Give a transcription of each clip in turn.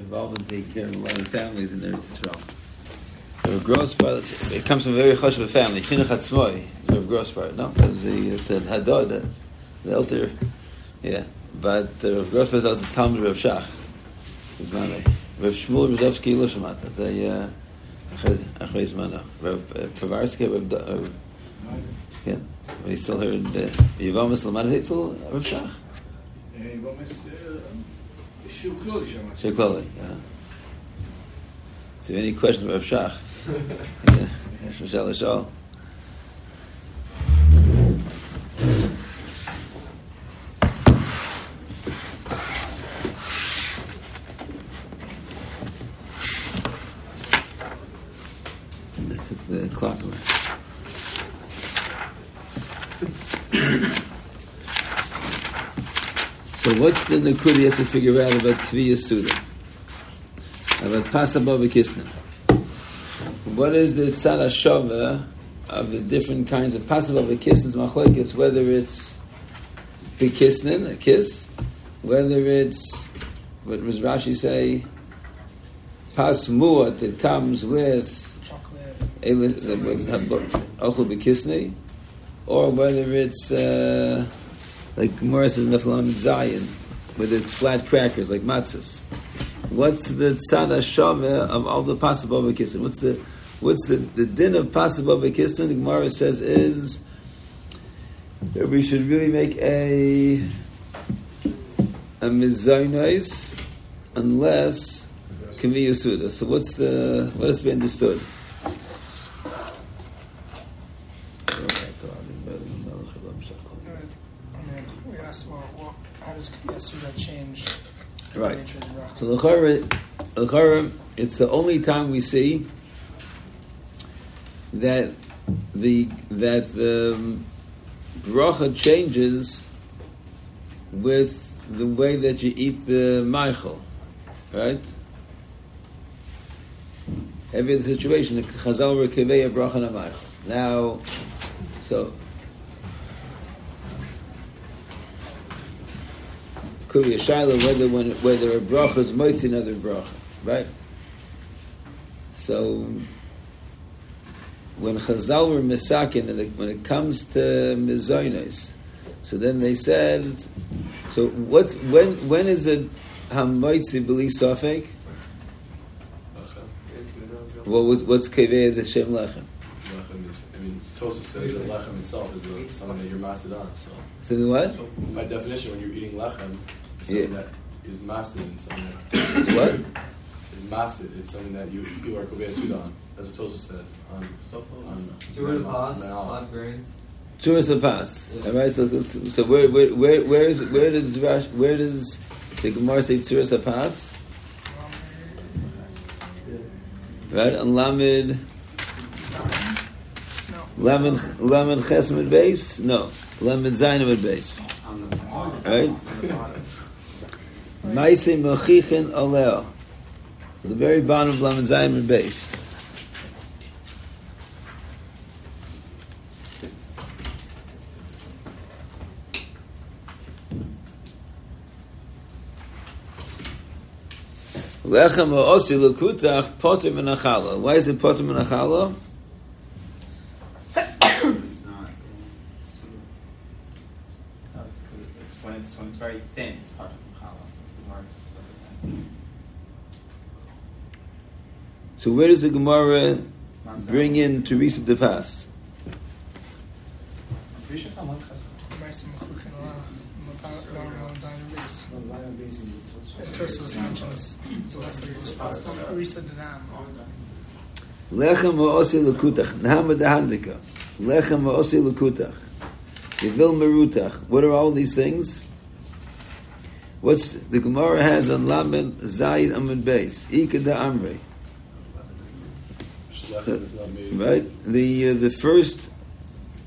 involved in taking care of a lot of families in Eretz Yisrael. Rav gross it comes from a very chashuv family. Chinuch Atzmoi, Rav gross. No, it's the, it's the Hadod, the elder. Yeah, but the uh, gross part is also Talmud Rav Shach. It's Rav Shmuel Rozovsky Lushamat. That's a uh, Achrei Zmano. Rav uh, Povarsky, Rav... Yeah, we still heard uh, Yivomis Lamaditzel, Rav Shach. Yivomis... יבומס, שיר כלולי שמעתי. שיר כלולי, yeah. So any questions about Rav Shach? יש אפשר לשאול? what's the Nakudia to figure out about Kviya Suda? About Pasabah Kisnan? What is the Tzara Shova of the different kinds of Pasabah Kisnans Machlokes, whether it's Bekisnan, a kiss, whether it's, what does Rashi say, Pas Muat that comes with Bekisnei, or whether it's uh, like Gemara says Nefilam Zayin, whether it's flat crackers like matzahs. What's the tzad shava of all the possible bekistin? What's the what's the, the din of possible bekistin? The Gemara says is that we should really make a a mizaynais unless kaviyasuda. So what's the what has been understood? So l'chara, it's the only time we see that the that the um, bracha changes with the way that you eat the meichel, right? Every situation, the chazal rekeveya bracha na. Now, so could be a shiloh whether when whether a bracha is moitzi another bracha, right? So when Chazal were misakin, and when it comes to mizoinos, so then they said, so what's when when is it hamoitzi b'li sofek? What was what's kaveh the shem lechem? I mean, Tosu says that lechem itself is a, something that you're mastered on. So, So then what? by definition, when you're eating lechem, Yeah. something that is mastered and something that What? is mastered. It's something that you you are kovei sudan, as what Tosu says on on Two in the on- five grains. Tzuras lepas. All right. So, so, so where, where, where, where, is, where does Rash, where does the Gemara say tzuras lepas? Right on Lamed. Lamed Lamed Chesed base? No, Lamed Zayin base. Right. Maisei Mechichen Oleo. The very bottom of Lamed Zayin base. Lechem osi lekutach poter menachala. Why is it poter menachala? It's not. It's, no, it's, good. it's when it's when it's very thin. It's part of challah. The marks stuff like that. So where does the Gemara bring in Teresa de Pas? I'm pretty sure it's on one chesed. Tosus mentions the lesser Risa Danam. Lechem osi lekutach. Nahama dehandika. Lechem osi lekutach. Yevil merutach. What are all these things? What's the Gemara has on Lamed Zayin Amid Beis Ika da Amrei. Lechem is not made. Right, the uh, the first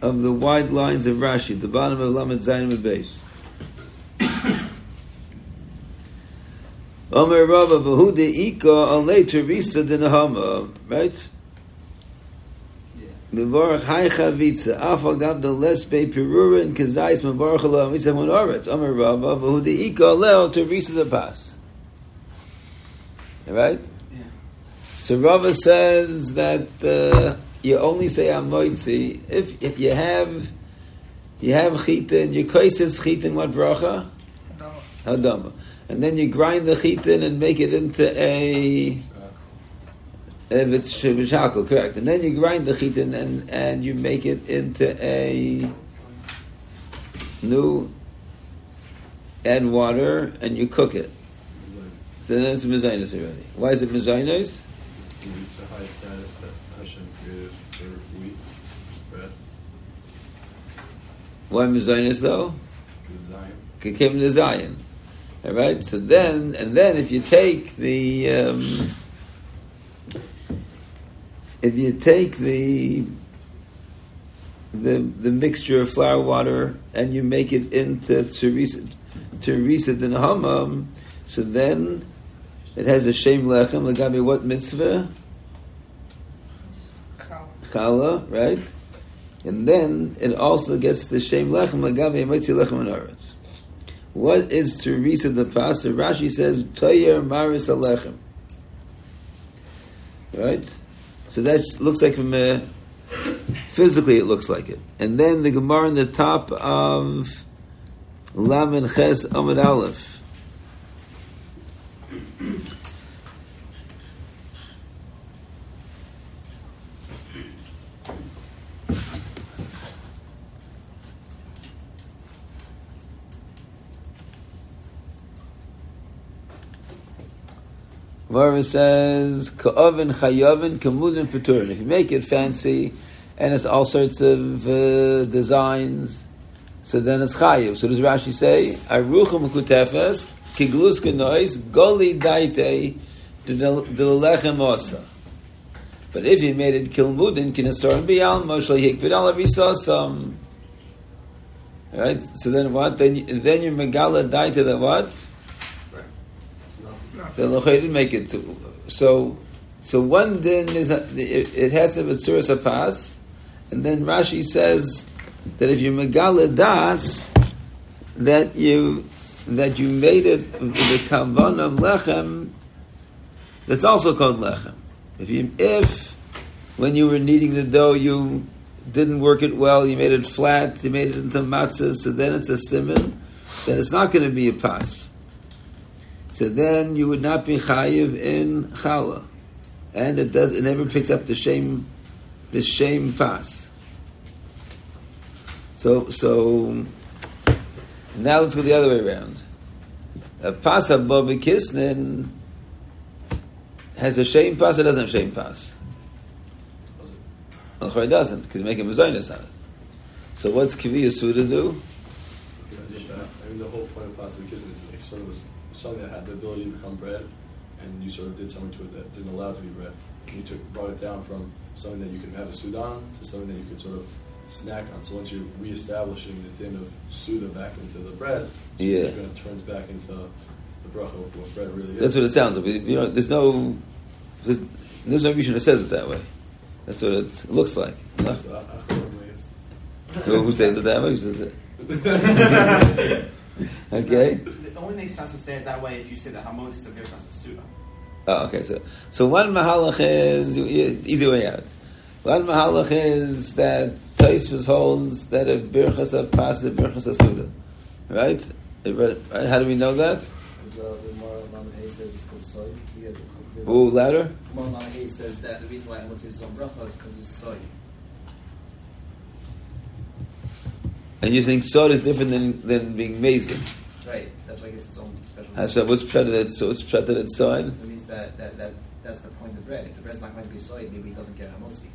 of the wide lines of Rashi, the bottom of Lamed Zayin Beis. Omer Rabba Vahude Ika Alei Teresa de Nahama, right? Mevorach Hai Chavitza Afal Gab the Les Be Perurin Kazais Mevorach Allah Mitzvah Monoretz Omer Rabba Vahude Ika Alei Teresa de Pas. right? So Rava says that uh, you only say amoitzi if you have you have chitin, you kaisis chitin what bracha Adama. hadama, and then you grind the chitin and make it into a shakal, correct, and then you grind the chitin and and you make it into a new add water and you cook it. So then it's mezainis already. Why is it mezainis? Reach the high status that Hashem created for wheat, bread, Why mezainis though? Zion. Came to Zion. All right. So then, and then, if you take the, um, if you take the, the the mixture of flour, water, and you make it into teresa, teresa den hamam, so then it has a shem lechem. Lagabi what mitzvah? Challah, right? And then it also gets the shem lechem lagabi mitzi lechem and aretz. What is Teresa the Pastor? Rashi says, Toyer Maris Alechem. Right? So that looks like from a, physically it looks like it. And then the Gemara in the top of Laman Ches Amid Aleph. Gemara says, Ka'ovin chayovin kamudin paturin. If you make it fancy and it's all sorts of uh, designs, so then it's chayiv. So does Rashi say, Aruchim kutefes, kiglus kenois, goli daite, dilechem osa. But if you made it kilmudin, kinesorin biyal, moshel hikvid al avisosam. Right? So then what? Then, you- then you're megala daite the what? The Lachai didn't make it. So, so one din is it, has to be Tzuras Hapas, and then Rashi says that if you megala das, that you that you made it the kavan of lechem, that's also called lechem. If you if when you were kneading the dough you didn't work it well, you made it flat, you made it into matzah, so then it's a simon, then it's not going to be a pas. So then you would not be chayiv in challah, and it does. It never picks up the shame, the shame pass. So so now let's go the other way around. A pas above kisnin has a shame pass or doesn't have shame pass? Well, it doesn't because you make a mezainis on it. So what's Kivi Yasuda do? I mean, the whole point of plastic kissing is like sort of was something that had the ability to become bread, and you sort of did something to it that didn't allow it to be bread. And you took brought it down from something that you could have a sudan to something that you could sort of snack on. So once you're reestablishing the din of suda back into the bread, so Yeah. it kind of turns back into the bracha of what bread really is. That's what it sounds like. You know, there's no there's, there's no reason it says it that way. That's what it looks like. No? So, I- I thought, I guess. Who, who says it that way? Who? Okay. It only makes sense to say it that way if you say that Hamod is the Birchas Suda. Oh, okay. So, so one mahalach is easy way out. One mahalach is that Taisvus holds that a birchas a pas a birchas a suda, right? Right? How do we know that? Because uh, the Gemara Lamed Hay says it's called soy. Yeah, the- Ooh, louder. Gemara Lamed Hay says that the reason why I want to say bracha is because it's soy. And you think sod is different than, than being mazing. Right. That's why it gets its own special. Uh, So what's pshat that so what's pshat that it's sod? So it means that, that, that that's the point of bread. If the bread's not going to be soy, maybe it doesn't get hamotzi.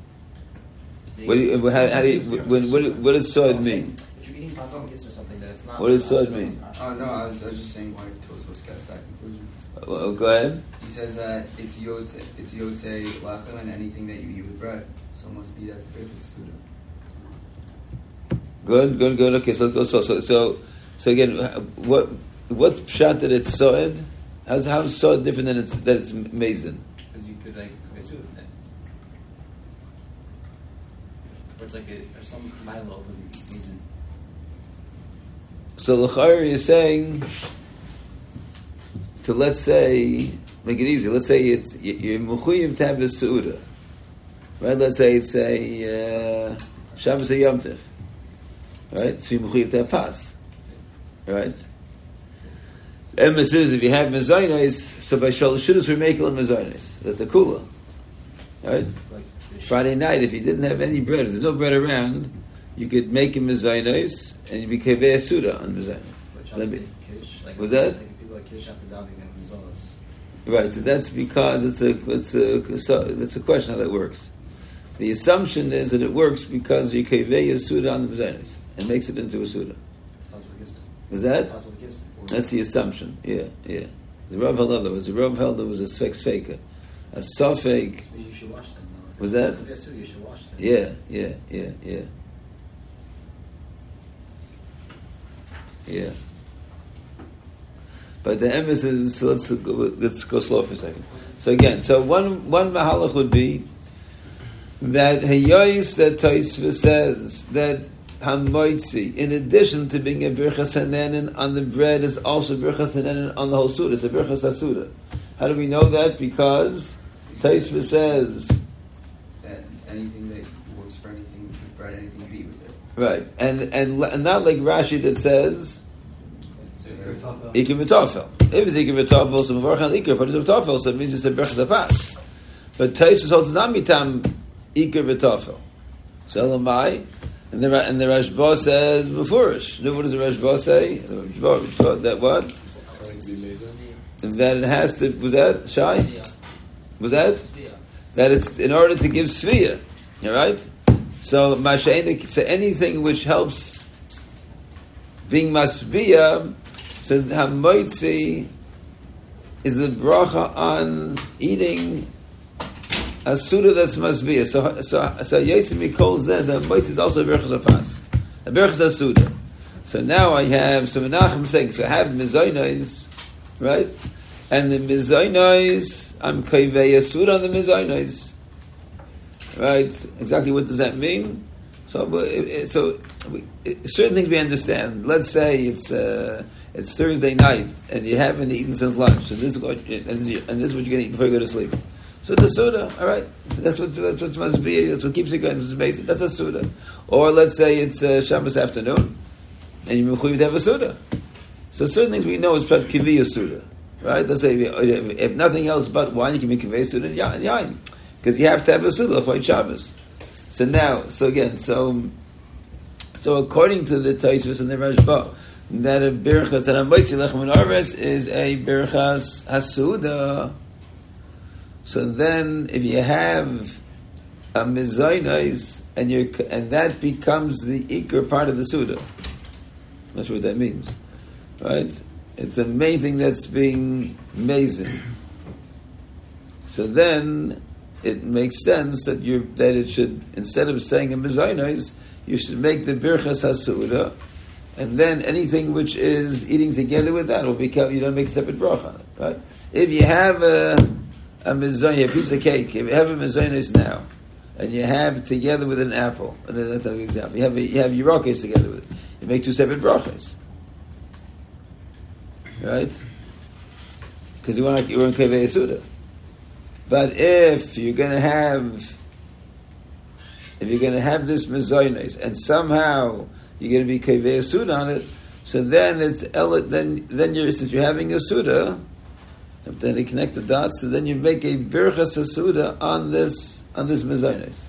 What do you, how, how do you, when, what, what does sod mean? If you're eating pasta and or something that it's not. What does sod mean? Oh no, I was, I was just saying why Tosfos gets that conclusion. Well, go ahead. He says that it's yotze, it's yotze lachem and anything that you eat with bread. So it must be that's that Birchas Suda. Good, good, good. Okay, so let's go. So, so, so, so again, what what's pshat that it's sod? How's how's sod different than it's that it's mason? Because you could like cook a with it. Or it's like a, or some milo over means in So Lachari is saying, so let's say, make it easy. Let's say it's you're mechuyev to have a seuda, right? Let's say it's a uh, Shabbos Yom right? So you're mechuyev to have pas, right? Emes is if you have mezainis, so by shalosh shudas we're making mezainis. That's a kula, right? Friday night, if you didn't have any bread, if there's no bread around, you could make a mezainis and you'd be kevei suda on which So like, Was that? Right, so that's because it's a it's a so it's a question how that works. The assumption is that it works because you kevei a suda on the mezainis and makes it into a suda. It's possible to kiss them. Is that? possible to kiss them. Or- That's the assumption. Yeah, yeah. The Rav held otherwise. The Rav held there was a sfex faker, a sofek. You should wash them. though. Was that? If it's suda, you should wash them. Yeah, yeah, yeah, yeah. Yeah. But the emes is so let's go, let's go slow for a second. So again, so one one mahalach would be that hayois that Taisva says that hamoitzi, in addition to being a birchas hanenin on the bread, is also birchas hanenin on the whole suda. It's a birchas hasuda. How do we know that? Because Taisva says That anything that works for anything bread, anything you eat with it. right, and and, and not like Rashi that says So, Iker v'tafel. If it's Iker v'tafel, so Mavarch al Iker, but it's v'tafel, so it means it's a berachas apas. But Taisus holds not mitam Iker v'tafel. So Elamai, and the and the Rashba says beforish. No, what does the Rashba say? That what? That it has to. Was that shy? Was that that it's in order to give svia? All right. So. So anything which helps being masbia. So hamoitzi is the bracha on eating a suda that's masbia. So so so yitzim mikol zeh. The hamoitzi is also a berachas apas. A berachas suda. So now I have so Menachem saying so I have mizoinos, right? And the mizoinos, I'm kavei a suda on the mizoinos. Right? Exactly what does that mean? So, so we, certain things we understand. Let's say it's uh, it's Thursday night and you haven't eaten since lunch, and this is what and this is what you're going to eat before you go to sleep. So the suda, all right. That's what that's what must be. That's what keeps it going. That's basic. That's a suda. Or let's say it's uh, Shabbos afternoon, and you're mechuyev to have a suda. So certain things we know is prat kiviya suda, right? Let's say if, if nothing else but wine, you can make kiviya suda and yain, because you have to have a suda for Shabbos. So now, so again, so so according to the Taisvus and the Rashba, that a birchas that a moitzi lechem is a birchas hasuda. So then, if you have a mizaynais and you and that becomes the ikr part of the suda. Not sure what that means, right? It's the main thing that's being amazing. So then it makes sense that you that it should instead of saying a mizaynais, you should make the birchas hasuda, and then anything which is eating together with that will become you don't make a separate bracha, right? If you have a a mizaynah, a piece of cake, if you have a mizaynais now, and you have together with an apple, and that's an example, you have a, you have yerokes together with it, you make two separate brachas, right? Because you want you want kaveh suda. But if you're going to have, if you're going to have this mezainis, and somehow you're going to be kaveh suda on it, so then it's then then you're since you're having a suda, if then you connect the dots, so then you make a birchas on this on this mezainis.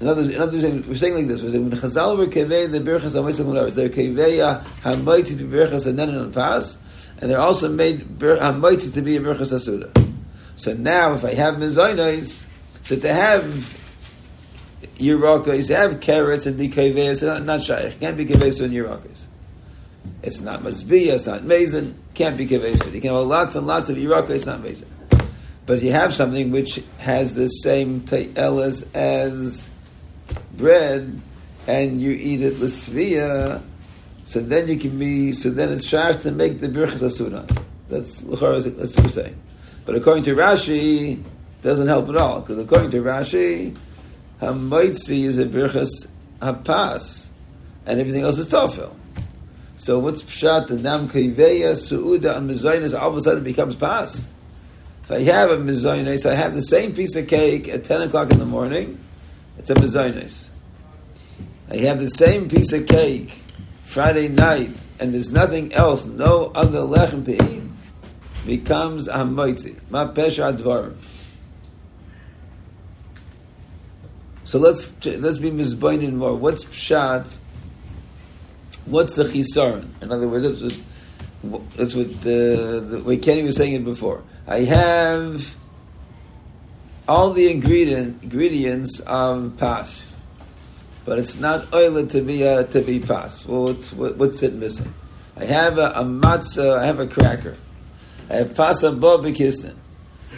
In other, words, in other words, we're saying like this: we're saying when Chazal were kaveh the birchas hamoitzach they're kaveh hamoitzi the birchas and then on pas, and they're also made bir- to be a birchas. So now, if I have mezainos, so to have Yerakos, to have carrots and be kaveh, so not, not shaykh. Can't be kaveh in Yerakos. It's not masbiyah, it's not mason, can't be kaveh. You can have lots and lots of Yerakos, it's not mason. But you have something which has the same te'elas as bread, and you eat it l'svia, so then you can be, so then it's shach to make the birchas asura. That's that's what we're saying. But according to Rashi, doesn't help at all, because according to Rashi, hamoitzi is a birchas hapas, and everything else is tofel. So what's pshat? The nam kaiveya suuda and mezainis all of a sudden becomes pas. If I have a mezainis, I have the same piece of cake at ten o'clock in the morning. It's a mezainis. I have the same piece of cake Friday night, and there's nothing else, no other lechem to eat. Becomes a moitzi. Ma pesha dvarim. So let's let's be mizbainin more. What's pshat? What's the chisaron? In other words, that's what, that's what the, way Kenny was saying it before. I have all the ingredient ingredients of pas, but it's not oil to be uh, to be pas. Well, what's what, what's it missing? I have a, a matzah. I have a cracker. I have pas above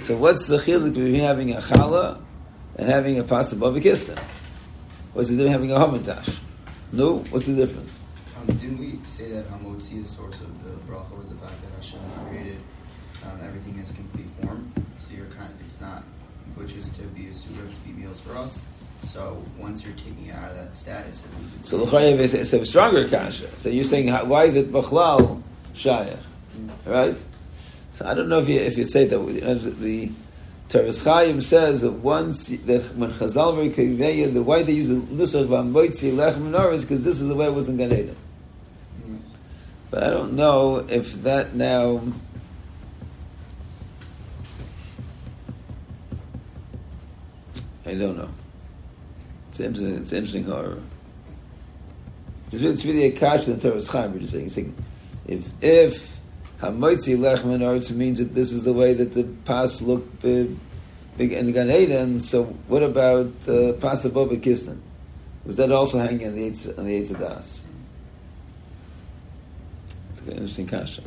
So what's the chiluk between having a challah and having a pasta bavakistan. What's the difference having a hamantash? No, what's the difference? Um, didn't we say that Hamotzi, the source of the bracha, was the fact that Hashem created um, everything in its complete form? So you're kind of, it's not, which is to be a suitor to be meals for us. So once you're taking it out of that status, it loses. So l'chayev is it's a stronger kasha. So you're saying why is it bachlal shayach, Mm. right? So I don't know if you if you say that the Teres Chaim says that once that when Chazal Kaveya, the why they use the nusach v'amoitzi lechem menorah is because this is the way it was in Gan Eden. But I don't know if that now. I don't know. It's interesting. It's interesting horror. It's really a kash in Teres Chaim. We're just saying, saying if if Hamoitzi lech menorah means that this is the way that the pas look big, in Gan Eden. So what about uh, pas above Kistan? Was that also hanging on the Eitz, on the Eitz Das? Interesting kasha.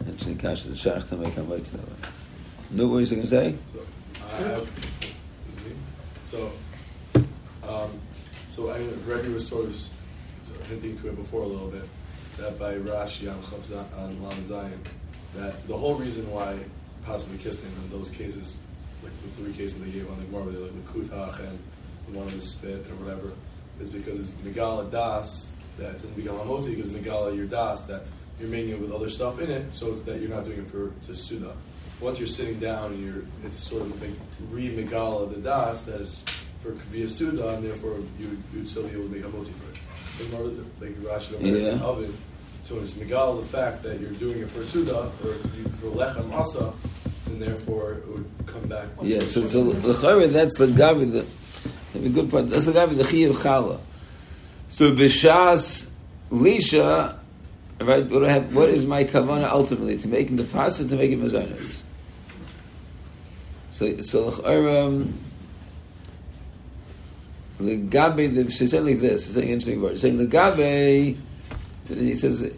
Interesting kasha. The shach to make Hamoitzi that way. No, what are you going to say? So, I so, um, so I mean, Rebbe was sort of hinting to it before a little bit that by Rashi on Chav on Lam Zion, that the whole reason why possibly kissing in those cases, like the three cases they gave on the Gemara, like the Kutach and the one with the spit or whatever, is because it's Megala Das, that it's Megala Moti, because Megala your Das, that you're making it with other stuff in it, so that you're not doing it for to Suda. Once you're sitting down, and you're it's sort of like re Megala the Das that is for Kavia Suda, and therefore you you'd still be able to make a moti for it. The more like Rashi over Yeah. in the oven. So it's Megal the fact that you're doing it for Suda or you- for Lechem Asa, and therefore it would come back. Yeah, so, so the chayre, that's the gavi, the, the good part, that's the gavi, the chiyuv chala. So b'shas lisha, right, what, have, what is my kavana ultimately? To make the pasta, to make it mazonis. So, so the chayre, the gabi, the, she's saying like this, saying an interesting word, saying the gabi, he says, the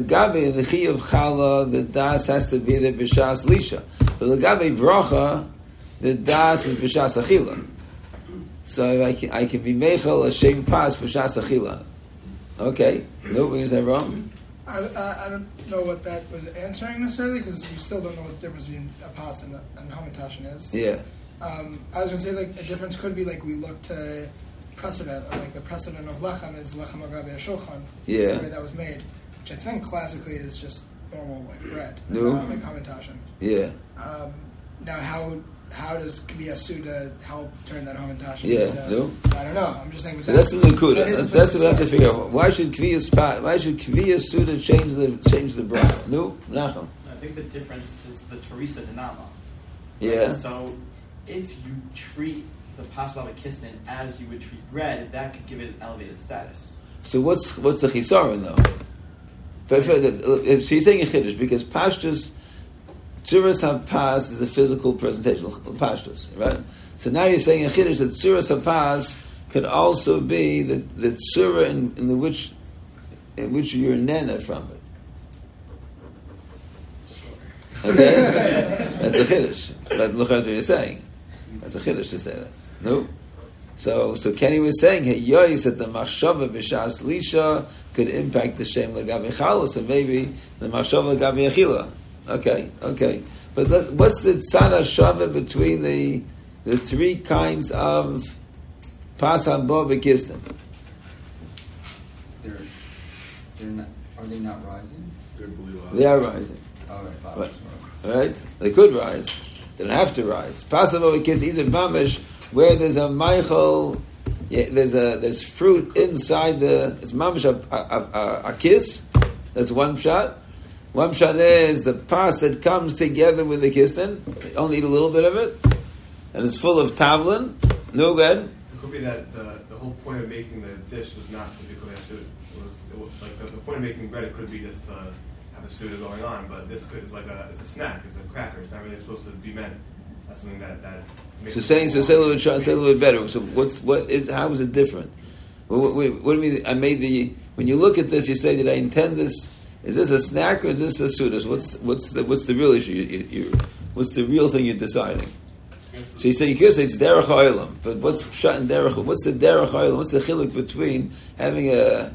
gabi, the chiyuv chala, the das has to be the b'shas lisha. But the gabi bracha, the das is b'shas achila. So I can, I can be mechel a shem pas b'shas achila. Okay, no, to say wrong. I, I, I don't know what that was answering necessarily because we still don't know what the difference between a pas and, a- and hamantashen is. Yeah, Um, I was going to say like a difference could be like we look to precedent, or like the precedent of lechem is lechem agabe shulchan, Yeah. the way that was made, which I think classically is just normal like bread, No. not like hamantashen. yeah, Um, now how how does Kabiya Suda help turn that hamantashen Yeah, into? no. So I don't know. I'm just saying. With so that, that's the nakuda. that is That's, that's what we have to figure out. Why should kviyas spot? Why should kviyas suda change the change the bracha? No, nachem. I think the difference is the Teresa Dinama. Yeah, So if you treat the Pasbaba Kisnin as you would treat bread, that could give it an elevated status. So what's what's the chisaron though? But if, if she's saying a chiddush because pashtus tzuras hapas is a physical presentation of pashtus, right? So now you're saying a chiddush that tzuras hapas could also be the the tzura in, in the which in which you're nena from it. Okay, that's a chiddush. But look at what you're saying. That's a chiddush to say that. No. So, so Kenny was saying, hey, yois that the machshava b'shas lisha could impact the shem legabe chala, so maybe the machshava legabe achila. Okay, okay. But let, what's the tzad shava between the the three kinds of pas habo b'kisnim? They're not. Are they not rising? They're believe They are rising. All right, five. Right. Right? They could rise. They don't have to rise. Possible because is a mamish where there's a Michael, yeah, there's a there's fruit inside the it's mamish a, a, a, a kiss. That's one shot. Shot is the pas that comes together with the kistin. Only eat a little bit of it, and it's full of tavlin. No good. It could be that the, the whole point of making the dish was not to be asud. It was, it was like the, the point of making bread. It could be just to have a suda going on, but this could is like a it's a snack. It's a cracker. It's not really supposed to be meant. That's something that that. So saying so say a little bit, say a little bit better. So what's what is how is it different? What, what, what do you mean? I made the when you look at this, you say, did I intend this? Is this a snack or is this a sudas? What's what's the what's the real issue? You, you, what's the real thing you're deciding? So you say you could say it's derech oilam, but what's shot in derech? What's the derech oilam? What's the chiluk between having a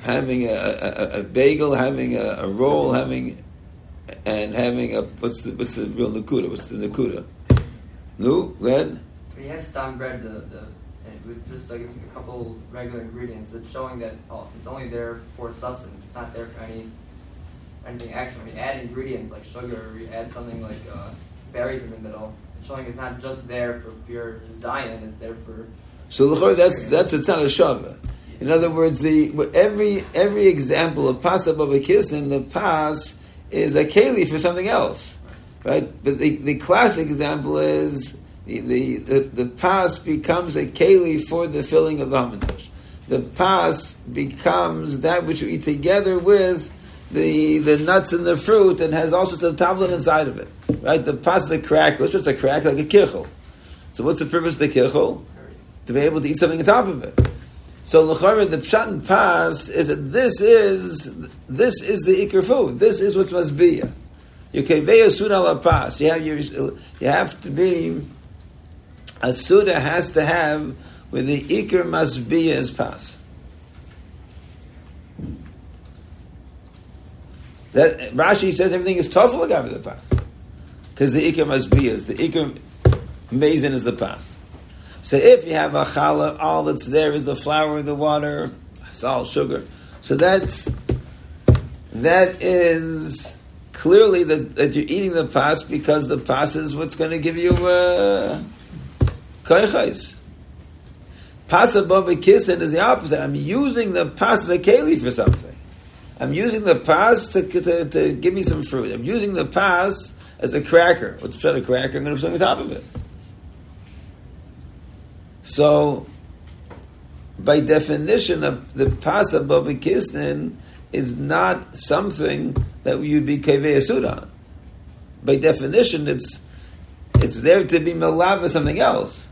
having a, a, a bagel, having a, a roll, having and having a what's the what's the real nakuda? What's the nakuda? No, ahead. When you have stam bread, the, the with just like a couple regular ingredients, it's showing that oh, it's only there for sustenance. It's not there for any anything extra. When you add ingredients like sugar, or you add something like uh, berries in the middle, it's showing it's not just there for pure zion. It's there for So that's that's a shava. In other words, the every every example of pasta baba kissin, the pas is a keli for something else, right? But the, the classic example is the, the, the, the pas becomes a keli for the filling of the hamantash. The pas becomes that which you eat together with the the nuts and the fruit, and has all sorts of tablet inside of it, right? The pas is a crack. What's a crack like a kichel? So what's the purpose of the kichel? To be able to eat something on top of it. So l'chara, the pshat and pas is that this is this is the ikr food. This is what must be. You keveya suda la pas. You have you have to be a suda has to have where the ikr must be is pas. That Rashi says everything is tough agav the pas because the ikr must be is the ikr mazin is the pas. So if you have a challah, all that's there is the flour, the water, salt, sugar. So that's that is clearly that, that you're eating the pas because the pas is what's going to give you uh, koichais. Pas above a kissin is the opposite. I'm using the pas as a keli for something. I'm using the pas to, to, to give me some fruit. I'm using the pas as a cracker. What's a cracker? I'm going to put something on top of it. So, by definition, of the pas above a kisnin is not something that you'd be kaveh sudan. By definition, it's it's there to be melava something else.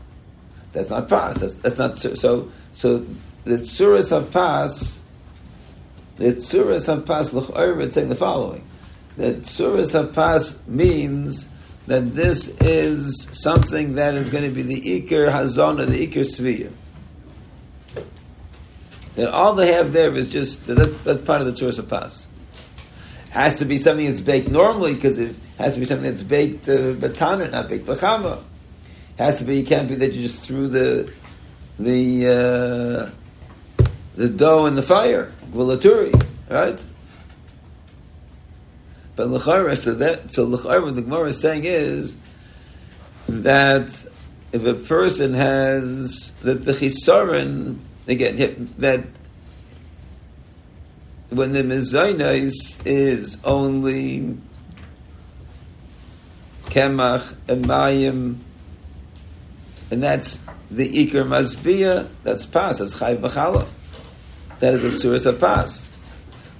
That's not pas. That's, that's not so. So the tsuras of pas, the tsuras of pas l'chayr it's saying the following: that tsuras of pas means that this is something that is going to be the ikir hazona, the ikir sviyah. That all they have there is just that's, that's part of the Tzuras of Pas. Has to be something that's baked normally because it has to be something that's baked uh, bataner, not baked bachama. Has to be. It can't be that you just threw the the uh, the dough in the fire, gulaturi, right? But l'chayra, so that so l'chayra, what the Gemara is saying is that if a person has that the chisaron again that when the mezainis is only kemach and mayim, and that's the ikar masbia, that's pas, that's chayv b'chala. That is a of pas.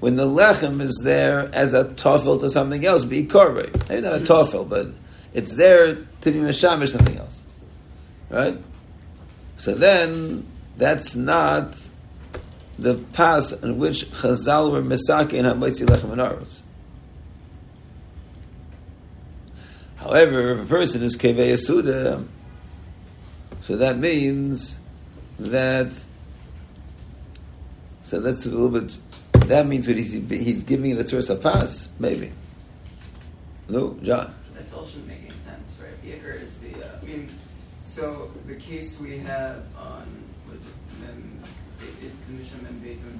When the lechem is there as a tofel to something else, be korbe. Maybe not a tofel, but it's there to be meshamish something else. Right? So then, that's not the pas in which Chazal were Mesake in Hamoitzi Lechem and Aros. However, if a person is Kevei Yasuda, so that means that, so that's a little bit, that means that he's, he's giving it a source of pas, maybe. No, John. That still shouldn't make any sense, right? The ikr is the. Uh, I mean, so the case we have on was it Mem, is the Mishnah Mem Bezim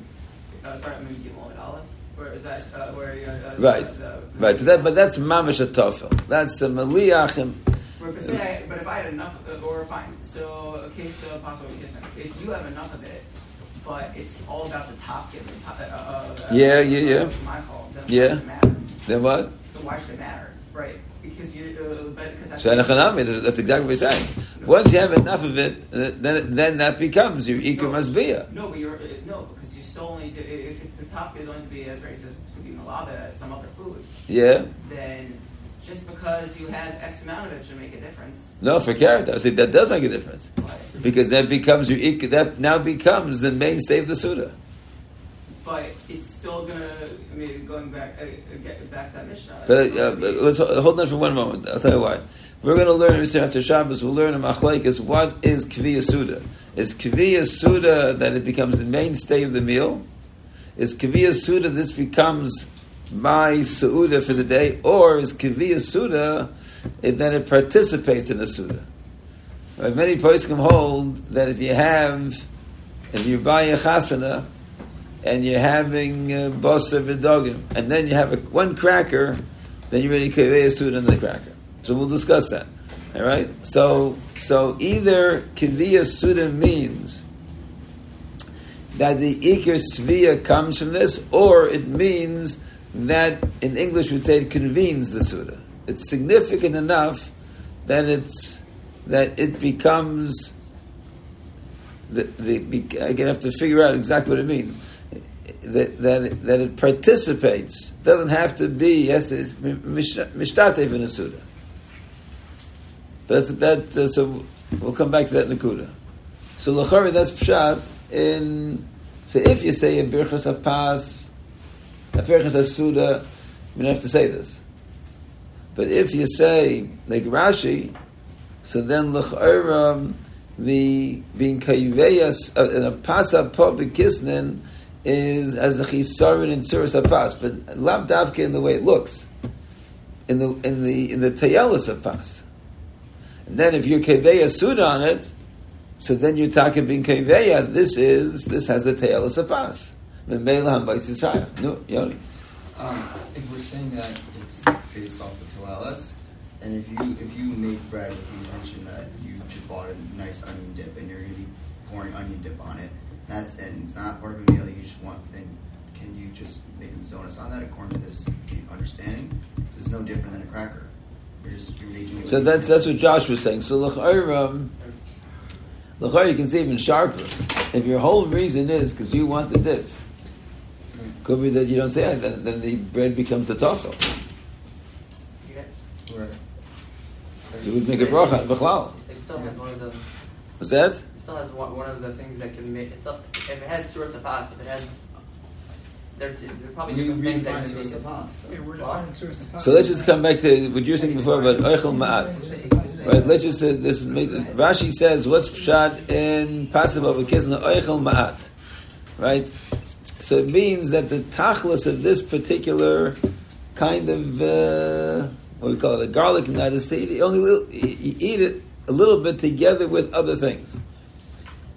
uh, sorry, maybe Gimel Aleph, or is that uh, where you uh, Right. The, Right, so that, but that's mamish a tofel. That's a maliach. and- but, but if I had enough, uh, or fine, so a case of possible kissing. If you have enough of it, but it's all about the top giving. Top, uh, uh, uh, Yeah, yeah, yeah. My fault. Then Yeah. Why should it matter? Then what? Then why should it matter? Right. Because you, uh, but because that's. That's exactly what you're saying. Once you have enough of it, uh, then then that becomes your ikar masbiyah. No, but you're uh, no because you still only if it's the top is only to be as says to be malaba as some other food, Yeah. then just because you have X amount of it should make a difference. No, for carrot. I say that does make a difference But, because that becomes your. That now becomes the mainstay of the suda. but it's still gonna. I mean, going back uh, uh, get back to that Mishnah. But uh, be- let's hold on for one moment. I'll tell you why. We're going to learn after Shabbos. We'll learn in Machlekes what is kviya suda. Is kviya suda that it becomes the mainstay of the meal? Is kviya suda this becomes my suda for the day, or is kviya suda it, that it participates in the suda? Right, many poskim hold that if you have, if you buy a chasana and you're having uh, bosa v'dogim, and then you have a, one cracker, then you're ready kivei suda in the cracker. So we'll discuss that. All right. So so either kiviyah suda means that the ikir svia comes from this, or it means that in English we'd say it convenes the suda. It's significant enough that it's that it becomes the, the I have to figure out exactly what it means. That that it, that it participates doesn't have to be yes it's mishtatev in a suda. But that uh, so we'll come back to that nakuda. So lachari that's pshat in so if you say a birchas apas, a birchas asuda, we don't have to say this. But if you say like Rashi, so then l'chayra the being kayveyas uh, in a pasa po bekisnin is as a chisaron in suras apas, but lav davke in the way it looks, in the in the in the tayelis of pas. And then if you're keveya sud on it, so then you're talking being keveya. This is this has the tayelis of pas. Memela hambayis yishaya. No, Yoni. Um, if we're saying that it's based off of Toelis, and if you if you make bread with the intention that you just bought a nice onion dip and you're going to be pouring onion dip on it, that's and it's not part of a meal. You just want then can you just maybe zone us on that according to this understanding? It's no different than a cracker. You're just you're making it. So that's that's what Josh was saying. So l'chayra, l'chayra, you can see even sharper. If your whole reason is because you want the dip, could be that you don't say anything, then the bread becomes the tofel. Right. So you would make a bracha on b'chlal. It still has one of the. What's that? It still has one, one of the things that can make it. Still, if it has suras fast, if it has, there, there are probably We different things that can make source it. pasta. Yeah, we're defining source and So let's just come back to what you were saying before about oichel ma'at. Right, let's just say this. Make, Rashi says, "What's pshat in passive of a kisna oichel ma'at?" Right. So it means that the tachlis of this particular kind of uh, what do we call it, a garlic nut, is to eat it, only little, you eat it a little bit together with other things.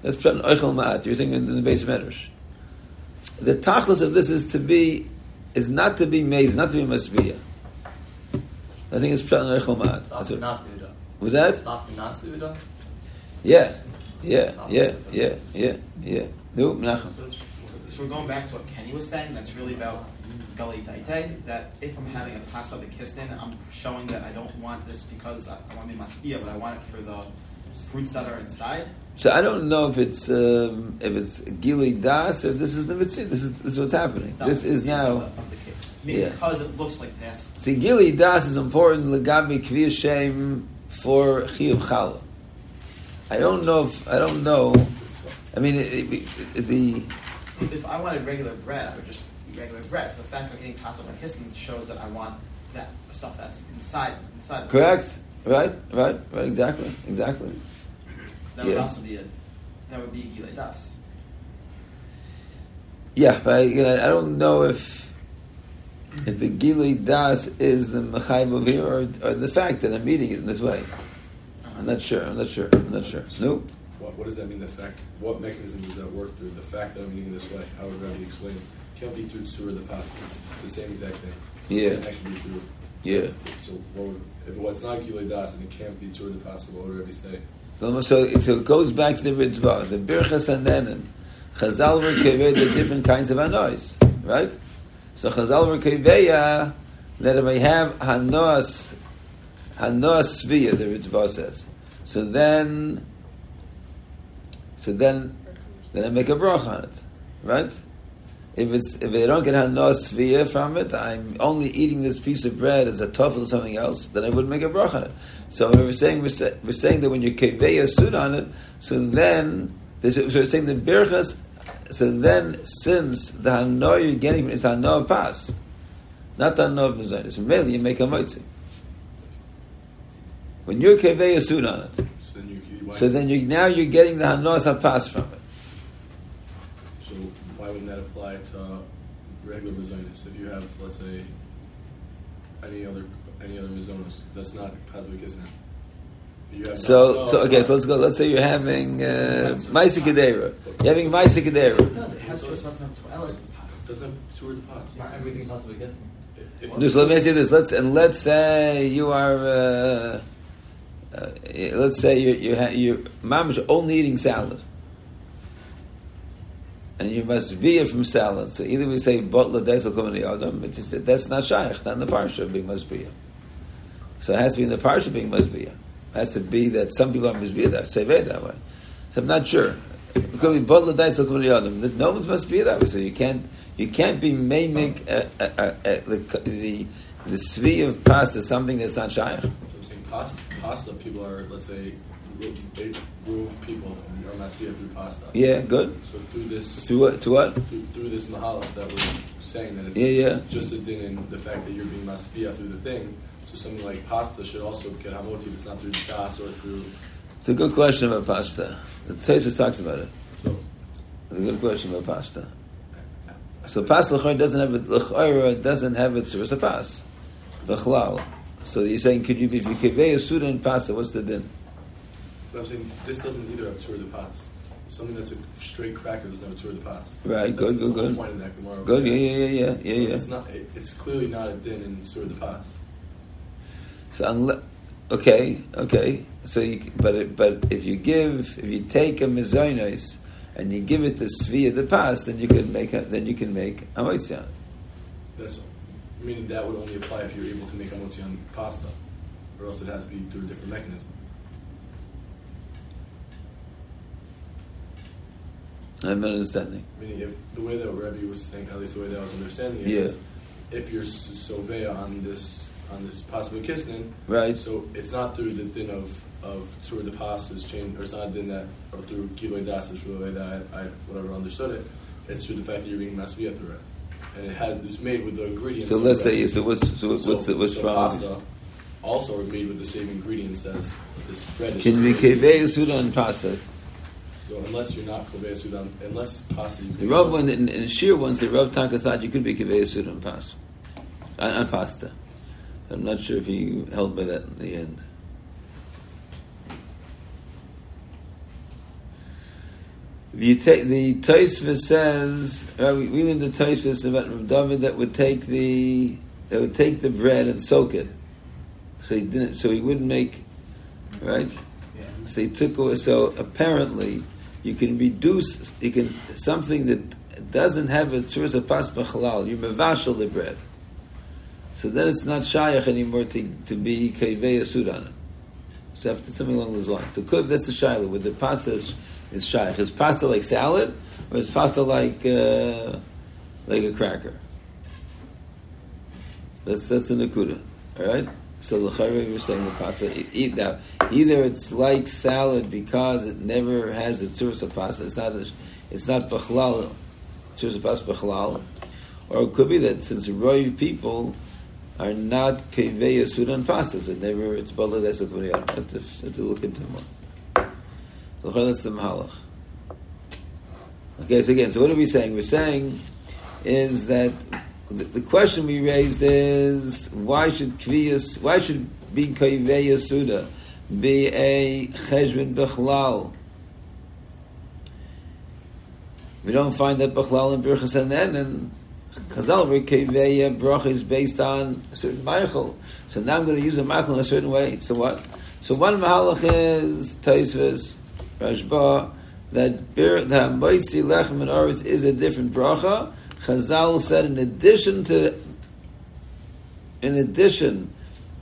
That's pshat in oichel ma'at. You're thinking in the base medrash. The tachlis of this is to be is not to be maize, not to be masbiyah. I think it's pshat in oichel ma'at. That's Stop what- not suda. Was that? Stop the not. Yeah, yeah, yeah, yeah, yeah, yeah. No, Menachem. So, we're going back to what Kenny was saying. That's really about gully daite. That if I'm having a pasta bekisnin, I'm showing that I don't want this because I, I want to be maspia, but I want it for the fruits that are inside. So I don't know if it's um, if it's Gili Das, if this is the mitzvah. This is this is what's happening. That This is now. of the, of the Yeah. because it looks like this. See, Gili Das is important. Legabi Kvir Shem for Chiyuv Chala. I don't know if I don't know. I mean, it, it, it, the If I wanted regular bread, I would just eat regular bread. So the fact that I'm eating pasta with bekisnin shows that I want that stuff that's inside inside. the correct, right, right, right, exactly, exactly. So that would also be a that would be gilei das. Yeah, but I, you know, I don't know if if the Gili Das is the Mechayv over here or, or the fact that I'm eating it in this way. I'm not sure. I'm not sure. I'm not sure. Nope. What, what does that mean? The fact, what mechanism does that work through? The fact that I'm eating this way, how would Rabbi explain? Can't be through tsura the past. It's the same exact thing. Yeah. It can't actually be through. Yeah. So what would, if it's not gilei das and it can't be through the past, what would Rabbi say? So, so it goes back to the Ritva, the Birchas Hanenin. Chazal were kevei the different kinds of anois, right? So Chazal were keveya uh, that if I have hanos, hanos svia, the Ritva says. So then, so then, then I make a brach on it, right? If it's if I don't get hanos svia from it, I'm only eating this piece of bread as a tofu or something else. Then I wouldn't make a brach on it. So we're saying we're, say, we're saying that when you keveya sud on it, so then this, so we're saying the birchas. So then, since the hano you're getting is hano of pas, not the hano of nezanis, really you make a moitzi. When you're keveya sud on it, So then you, you why, so then you now you're getting the hanos pass from it. So why wouldn't that apply to regular mizonos? If you have, let's say, any other any other mizonos, that's not pasuk kisna. You have So, no, so okay, so let's go. Let's say you're having uh, Maisa Kedera. You're having Maisa Kedera. It does. It has to doesn't have in the past. doesn't have tsura the past. Not everything possibly gets. If- Just let me ask you this. Let's and let's say you are. Uh, uh, let's say you're you're, ha- you're mamish only eating salad, and you must be from salad. So either we say butler desel the adam, but that's not shaykh, not in the parsha being must be. So it has to be in the parsha being must be. It has to be that some people are must be that say that way. So I'm not sure. It could be butler desel the adam. No one's must be that way. So you can't you can't be maining uh, uh, the the the of pasta something that's not shaykh. So I'm saying pasta, pasta people are, let's say, they remove people from masbia through pasta. Yeah, good. So through this, To what? To what? through, through this mahala that we're saying that it's Yeah, yeah. just a din in the fact that you're being masbia through the thing. So something like pasta should also get hamoti. It's not through das or through. It's a good question about pasta. The Tosfos talks about it. So It's a good question about pasta. So pas l'choyer doesn't have it. Doesn't have its it. Surah pas. B'chlal. So you're saying, could you be if you kivei a suda in pasta? What's the din? but I'm saying this doesn't either have tur de pas. Something that's a straight cracker doesn't have a tur de pas. Right, That's- good, that's good, the good. Point in that Gemara. Good. Yeah, yeah, yeah, yeah, yeah, So yeah. It's not. It, it's clearly not a din in sur the pas. So unle- okay, okay. So, you, but it, but if you give, if you take a mezainos and you give it the svi of the pas, then you can make a, then you can make a moitzion. That's meaning that would only apply if you're able to make hamotzi on pasta, or else it has to be through a different mechanism. I'm not understanding. Meaning, if the way that Rebbe was saying, at least the way that I was understanding it, Yeah. is if you're s- sovea on this on this possible kisnin, Right. So it's not through the din of of tur de pas is changed, or it's not a din that, or through giloy das is that I, I whatever understood it. It's through the fact that you're being masvia through it, and it has it's made with the ingredients. So let's say so. What's so what's what's the, what's so pasta also are made with the same ingredients as this bread. is Can we made. kivei suda pasta? So unless you're not kovei sudan, unless pasta, you The Rav one in, in Shir once the Rav Taka thought you could be kivei sudan pasta, on, on pasta. I'm not sure if he held by that in the end. Take the Tosfos says, uh, we, we learned the Tosfos about Rav David that would take the that would take the bread and soak it, so he didn't, so he wouldn't make, right? So he took away. So apparently, you can reduce. You can something that doesn't have a tzuras of pas b'chalal. You mevashel the bread. So then it's not shayach anymore to, to be kaveh asud on it. So after something along those lines. So kuv that's the shayla. With the pasta is, shayach. Is pasta like salad, or is pasta like uh, like a cracker? That's that's the nakuda. All right. So the chayre we're saying the pasta eat now. Either it's like salad because it never has the tzuras of pasta. It's not a, it's not bachlal tzuras of pasta bachlal, or it could be that since roiv people are not kevei sudan pastas, it never it's bala that's a I have to look into more. That's the mahalach. Okay, so again, so what are we saying? We're saying is that the, the question we raised is why should kviyas, why should being kaveh suda be a cheshbon bechlal We don't find that Bechlal and Birchas Hanen and Chazal Keveya bracha is based on a certain Meichel. So now I'm going to use a Meichel in a certain way. So what? So one Mahalach is Tosfos, Rashba, that Bir, that Moitzi Lechem and Oretz is a different bracha. Chazal said in addition to in addition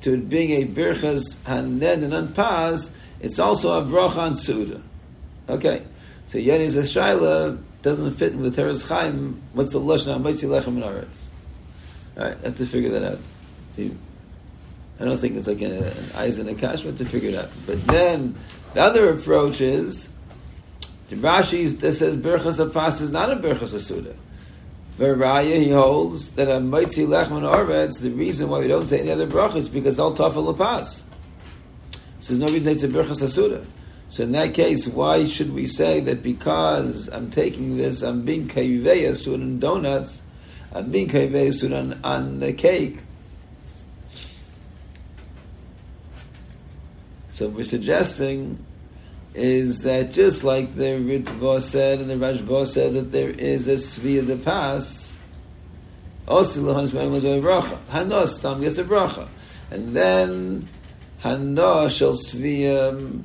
to it being a birchas hanen and unpaz, it's also a bracha on suda. Okay, so Yeni's a shaila doesn't fit in the Teres Chaim. What's the lashon ha'moitzi lechem and aretz? All right, I have to figure that out. I don't think it's like an, an eyes and a kash, but to figure it out. But then the other approach is Rashi that says birchas apas is not a birchas asuda. Veraya, he holds that a Maitzi Lechman Oretz, the reason why we don't say any other brachas because all Tafel Lapas. So there's no reason it's a Birchas Asuda. So in that case, why should we say that because I'm taking this, I'm being Kaiveya Sud on donuts, I'm being Kaiveya Sud on, on the cake? So we're suggesting is that just like the Ritva said and the Rashba said that there is a Svi of the Pas, also Lahan's man was a bracha. Hana Stam gets a bracha. And then Hana shall Sviyam.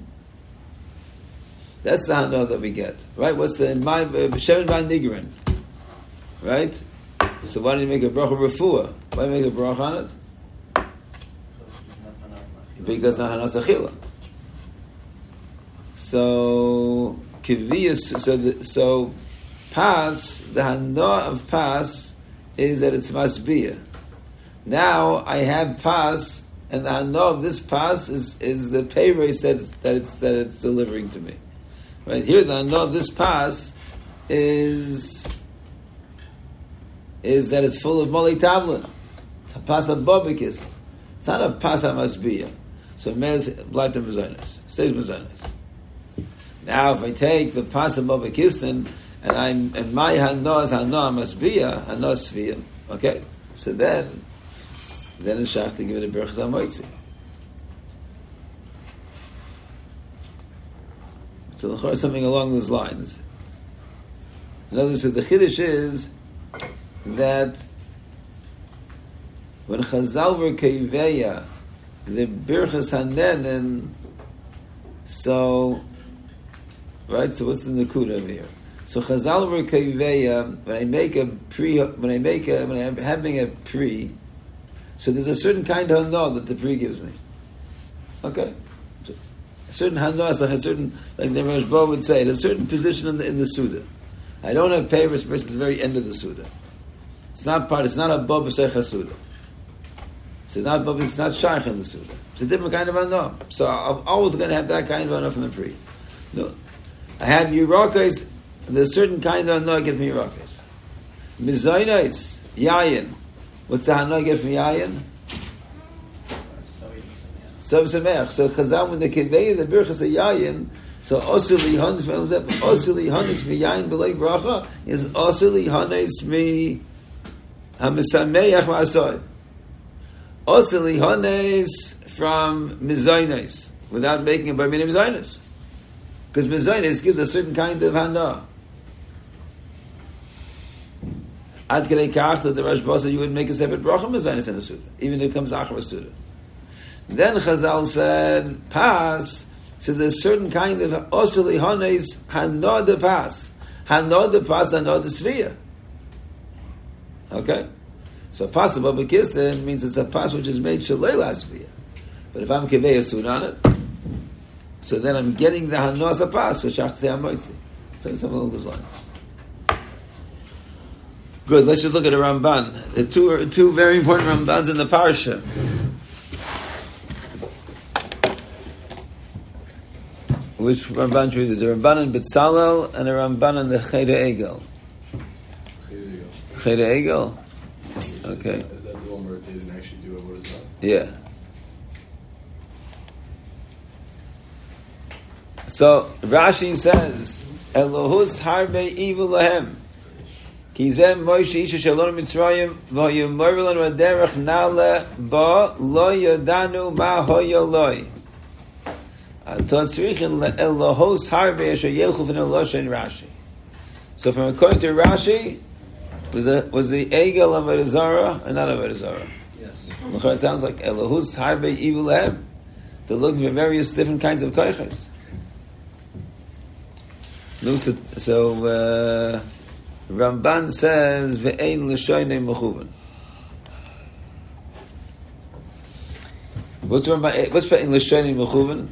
That's the Hana that we get. Right? What's the my uh, B'Shem Van Nigrin? Right? So why do you make a bracha refuah? Why make a bracha on it? Because not Hana Sachila. So kiviyas. So the, so pas the hana of pas is that it's masbia. Now I have pas, and the hana of this pas is, is the pay race that it's, that it's that it's delivering to me. Right here, the hana of this pas is is that it's full of molly tablet. It's a pas of bobikis. It's not a pas masbia. So mez bleibt im Bezonis. Stays Bezonis. Now, if I take the pasam of a kistin and I'm and my hano is hano must be a hano sviyim, okay? So then, then it's shach to give it a berachas hamoitzi. So the something along those lines. In other words, the chiddush is that when Chazal were keiveya, the birchas hanen, so Right? So what's the nakuda over here? So Chazal were kaiveya, when I make a pre, when I make a, when I'm having a pre, so there's a certain kind of hana that the pre gives me. Okay? So a certain hana like a certain, like the Rashba would say, a certain position in the, in the Suda. I don't have papers at the very end of the Suda. It's not part, it's not a Bab Secha Suda. So not Bab, it's not Shaykh in the Suda. It's a different kind of hana. So I'm always going to have that kind of hana from the pre. No. I have Yerakos, there's a certain kind of Hana get from Yerakos. Mizaynais, Yayin. What's the Hana get from Yayin? So Sameach. So Chazal, when they convey the Birchas of Yayin, so Osuli Hanis, Osuli Hanis mi Yayin B'lei Bracha, is Osuli Hanis mi Hamisameach Ma'asod. Osuli Hanis from Mizaynais, without making it by meaning. Because Mezainis gives a certain kind of hana. Ad kedei kach that the Rashba said you would make a separate bracha Mezainis in a suda, even if it comes achar suda. Then Chazal said, pass. so there's certain kind of osili hanes hana de pass, Hana de pass, hana de svia. Okay? So pas of Abakistan means it's a pas which is made shalela svia. But if I'm kivei a suda on it, so then I'm getting the hanos apas for shach amoitzi. So something along those lines. Good. Let's just look at a Ramban. The two two very important Rambans in the parsha. Which Ramban should we a Ramban in Betzalel and a Ramban in the Chayda Egel. Chayda Egel. Okay. Is that the one where they didn't actually do it? What is that? Yeah. So Rashi says, Elohus harbe evil lahem. Kizem Moshe Isha Shalom Mitzrayim v'hoyumor lan derech nale ba lo yodanu ma hoyoloi. Atot tzrichin Elohos harbe asher yelchu v'neloshen Rashi. So from according to Rashi, was the was the Egel of Zara and not of Zara? Yes. It sounds like Elohus Harbe Evil Heb. They're looking for various different kinds of koiches. So, so uh, Ramban says ve'ein l'shoynei mechuvan. What's Ramban? What's ve'ein l'shoynei mechuvan?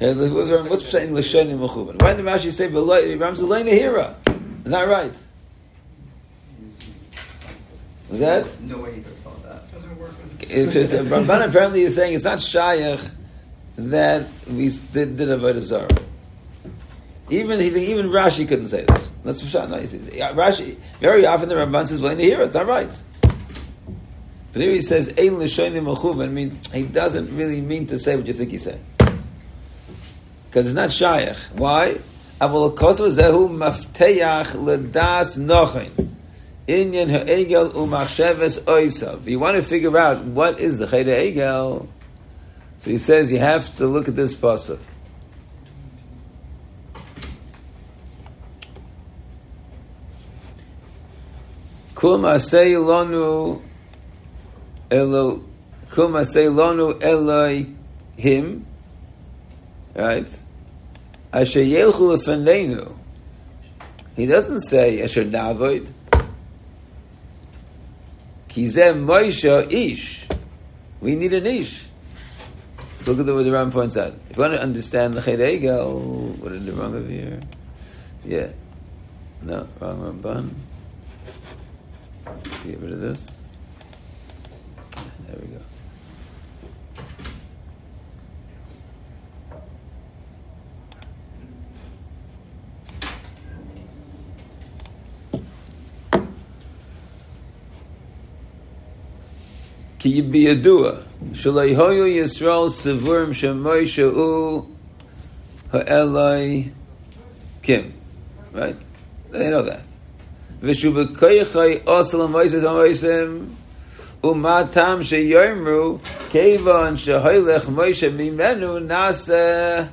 What's what's ve'ein l'shoynei mechuvan? Why did the Rashi say ve'lo- Ram's l'ay nehira? Is that right? Is that? No way he could have thought that. doesn't work with It's just, uh, Ramban apparently is saying it's not shayach that we did, did avodah zarah. Even he's saying even Rashi couldn't say this. That's for no, he's- Rashi very often the Ramban says well, here it's not right. But here he says ein l'shonim mechuvan. I mean he doesn't really mean to say what you think he's saying because it's not shayach. Why? Avol koso zehu mafteach ledas nochin. Inyan ha'egel umachsheves oisav. You want to figure out what is the chayda egel. So he says you have to look at this pasuk. Kul masei lonu elo kul masei lonu Elohim right asher yelchu lefanenu he doesn't say asher navoid Kizem Moshe Ish. We need an Ish. Look at the, what the Ram points out. If you want to understand the Ched Egel, what did the Ram have here? Yeah. No, wrong Ramban. Get rid of this. There we go. כי בידוע שלא היו ישראל סבורים שמוישה הוא האלוהי קים. Right? They know that. ושהוא בכויכי עושה למויסס המויסים ומה טעם שיאמרו כיוון שהוילך מוישה ממנו נעשה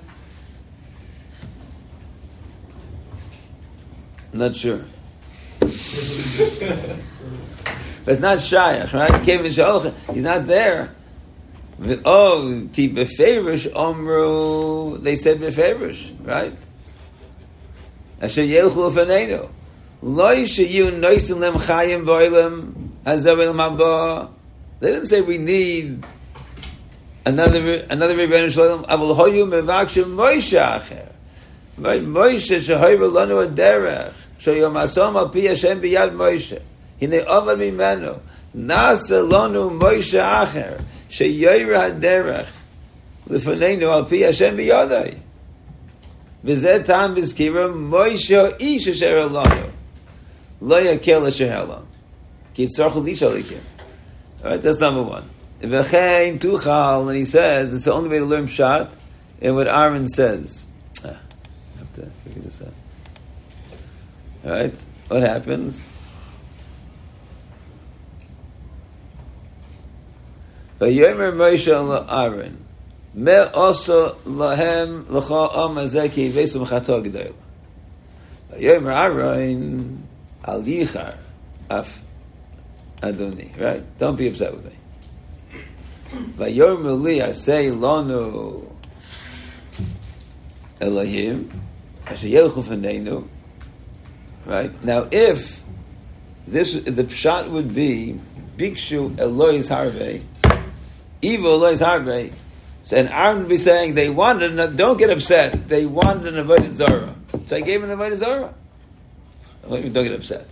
Not sure. But it's not shayach, right? Kevin Shalach, he's not there. Oh, the- Oh, ti beferish omru. They said beferish, right? Asher yelchu lefanenu. Lo yishayu noisim lem chayim boilem hazavel mabah. They didn't say we need another another Rebbeinu Shalom. Avol hoyu mevakshim Moshe acher. Moshe shehoyver lanu aderech. Shoyom asom al pi Hashem biyad Moshe. Hine ovad mimenu. Nasa lanu Moshe acher. Sheyoyver haderech. Lefanenu al pi Hashem biyadai. V'zeh tam v'zkira Moshe ish asher lanu. Lo yakel asher helam. Ki tzorchu lisha likim. All right, that's number one. V'chein tuchal, and he says, it's the only way to learn pshat, and what Aaron says. Ah, I have to figure this out. All right, what happens? Vayomer Moshe Aaron, me also lahem l'cha am azeki vesum chato g'dayla. Vayomer Aaron al yichar af Adoni, right? Don't be upset with me. Vayomer li asay lonu Elohim asher yelchu f'neinu. Right now, if this the pshat would be bikshu Elohis harvei, evil Elohis harvei. So and Aaron would be saying they wanted. An, don't get upset. They wanted an avodah zara. So I gave an avodah zara. Don't get upset.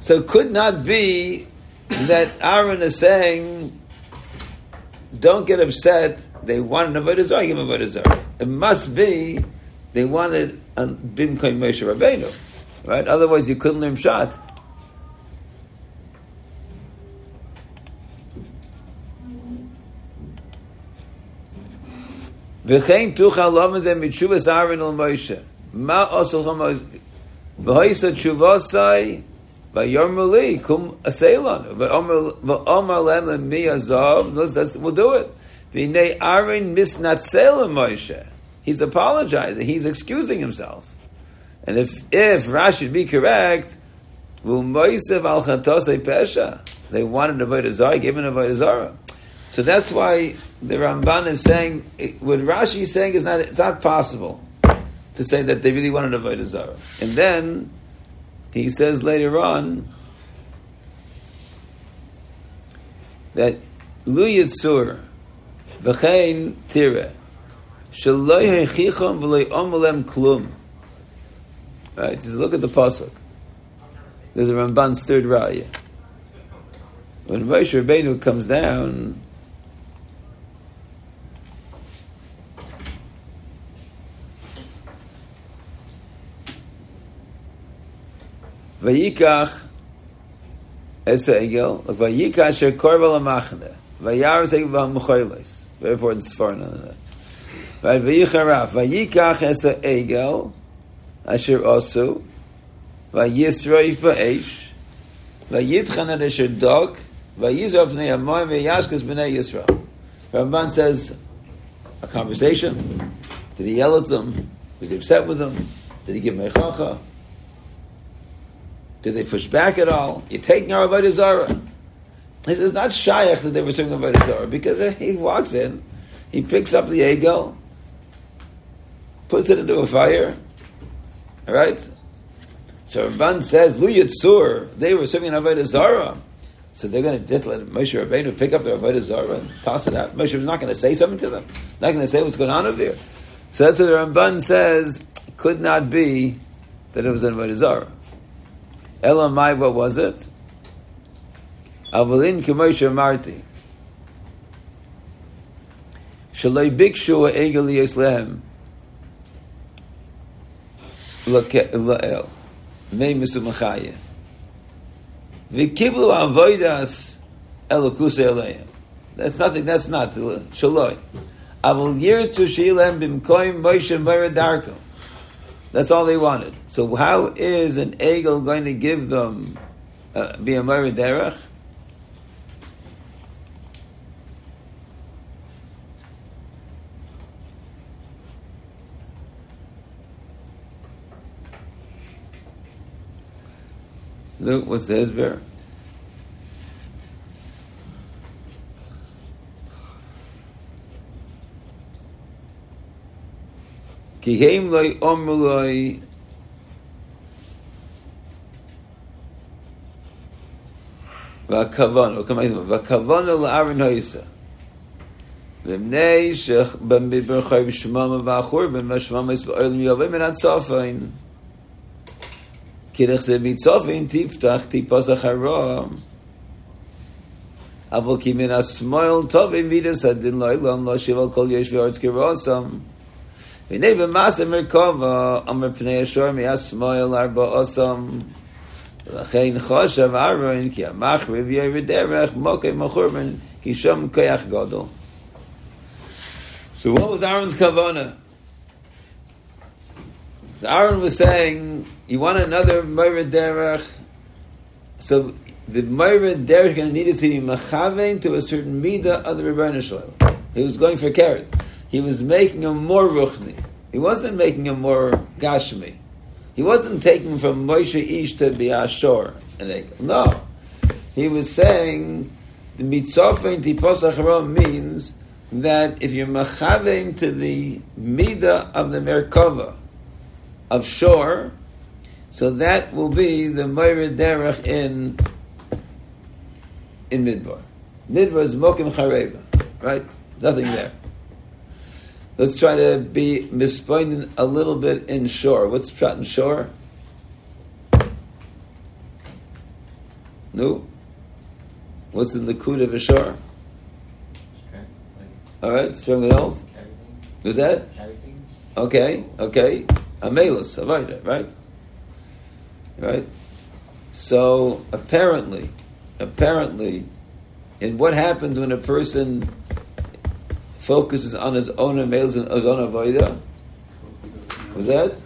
So it could not be that Aaron is saying, don't get upset, they wanted a Avodah Zarah, I give them a Avodah Zarah. It must be, they wanted a Bim Koim Moshe Rabbeinu. Right? Otherwise you couldn't learn Shat. V'chein tuchal lomazem mitshuvas Aaron el Moshe. Ma osel chama v'hoisa tshuvasai v'yormu li kum aseilon v'omar lem lem mi let's- We'll do it. V'nei Aaron misnatzel Moshe. He's apologizing. He's excusing himself. And if if Rashi would be correct, v'umoisev al chatosei pesha. They wanted a avodah zarah, gave him an avodah zarah. So that's why the Ramban is saying what Rashi is saying is not it's not possible to say that they really wanted avoid a zarah. And then he says later on that lu yitzur v'chein tire shaloi hechichom v'loi omelem klum. Right, just look at the pasuk. There's a Ramban's third raya. When Moshe Rabbeinu comes down, Vayikach es egel, vayikach asher korva lamachne, vayar es egel v'amuchoyles. Very important sfar on that. Right, vayicharaf, vayikach es egel, asher osu, vayisroif ba'esh, vayitchan ad asher dog, vayizor b'nei amoyim vayashkas b'nei Yisrael. Ramban says, a conversation. Did he yell at them? Was he upset with them? Did he give them a chacha? Did they push back at all? You're taking our Avodah Zarah. He says, not Shaykh that they were serving Avodah Zarah, because he walks in, he picks up the egel, puts it into a fire, all right? So Ramban says, Lu Yitzur, they were serving an Avodah Zarah. So they're going to just let Moshe Rabbeinu pick up their Avodah Zarah and toss it out. Moshe was not going to say something to them. Not going to say what's going on over here. So that's what the Ramban says, could not be that it was an Avodah Zarah. Elamai, what was it? Avalin Kemoshe Marti. Shalai Bikshu Egel Yislehem. La'el. Eh, Mei Misu Machaya. Vikiblu Avoidas Elokus Eleim. That's nothing, that's not. Shaloi. Avol Yir Tu Shilem Bimkoim Moshe Mera Darko. That's all they wanted. So how is an eagle going to give them uh, be a Mara Derech? Look, what's the Hezber? כי הם לא יאמרו לו והכוון, והכוון הוא לארן הויסה. ומפני שבמדבר חי בשממה והחורבן, והשממה יש בעולם יובא מן הצופן. כי איך זה מצופן תפתח טיפוס אחרום. אבל כי מן השמאל טובים מידס הדין לא אילום, לא שיב על כל יש וארץ כרוסם. והנה במעשה מרכבה, אמר פני השור מהשמאל ארבע עושם. ולכן חושב ארון, כי המחריב יהיה בדרך, מוקי מחורבן, כי שם כוח גדול. So what was Aaron's kavana? So Aaron was saying, you want another Moira Derech? So the Moira Derech going to need to be machavein to a certain midah of the Rebbeinu Shalom. He was going for carrot. He was making him more ruchni. He wasn't making him more gashmi. He wasn't taking from Moshe Ish to be Ashur. No. He was saying the mitzvah tipos acharon means that if you're machavein to the midah of the merkava of shore, so that will be the Moira Derech in in Midbar. Midbar is Mokim Chareva, right? Nothing there. Let's try to be mispointing a little bit in shore. What's shot in shore? No. What's in the likud of a shore? All right, strong and health. Who's that? Okay, okay. Amelus, avoida, right? Right. So apparently, apparently, in what happens when a person focuses on his own emails and his own avoida. Was that?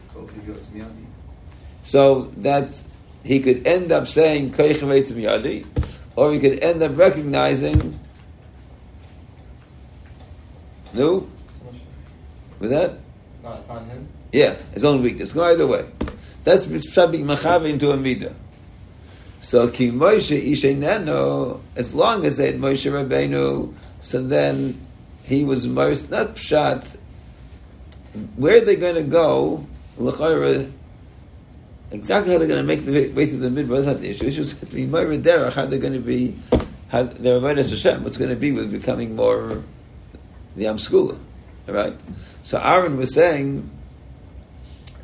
So that he could end up saying yadi, or he could end up recognizing No? With that? Not him. Yeah, his own weakness. Go either way. That's Pshat being Machavi into a Midah. So Ki Moshe Isheneno, as long as they had Moshe Rabbeinu, so then he was most, not Pshat, where are they going to go? L'chayra, exactly how they're going to make the way through the midbar is not the issue. The issue is to be more derech, how they're going to be, how their avodas Hashem. What's going to be with becoming more the Amskula, right? So Aaron was saying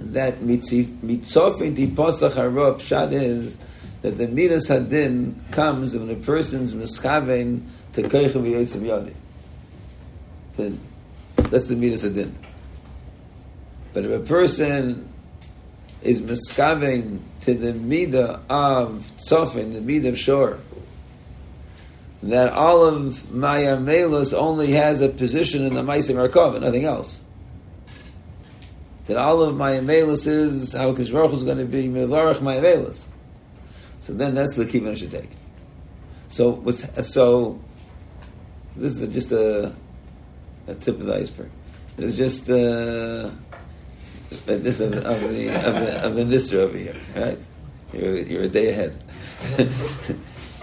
that mitzofin di posach haro pshat is that the midas hadin comes when a person's mischaven to koich v'yotzav yadi. That's the midas hadin. But if a person is miskaven to the midah of tzofin, the midah of shor, that all of Maya Melus only has a position in the Maisim Arkov nothing else. That all of Maya Melus is how Kishvaruch is going to be Mivarach Maya Melus. So then that's the kibbutz should take. So what's so this is just a, a tip of the iceberg. It's just uh, this of, of the of the of the Nisra over here, right? You're, you're a day ahead.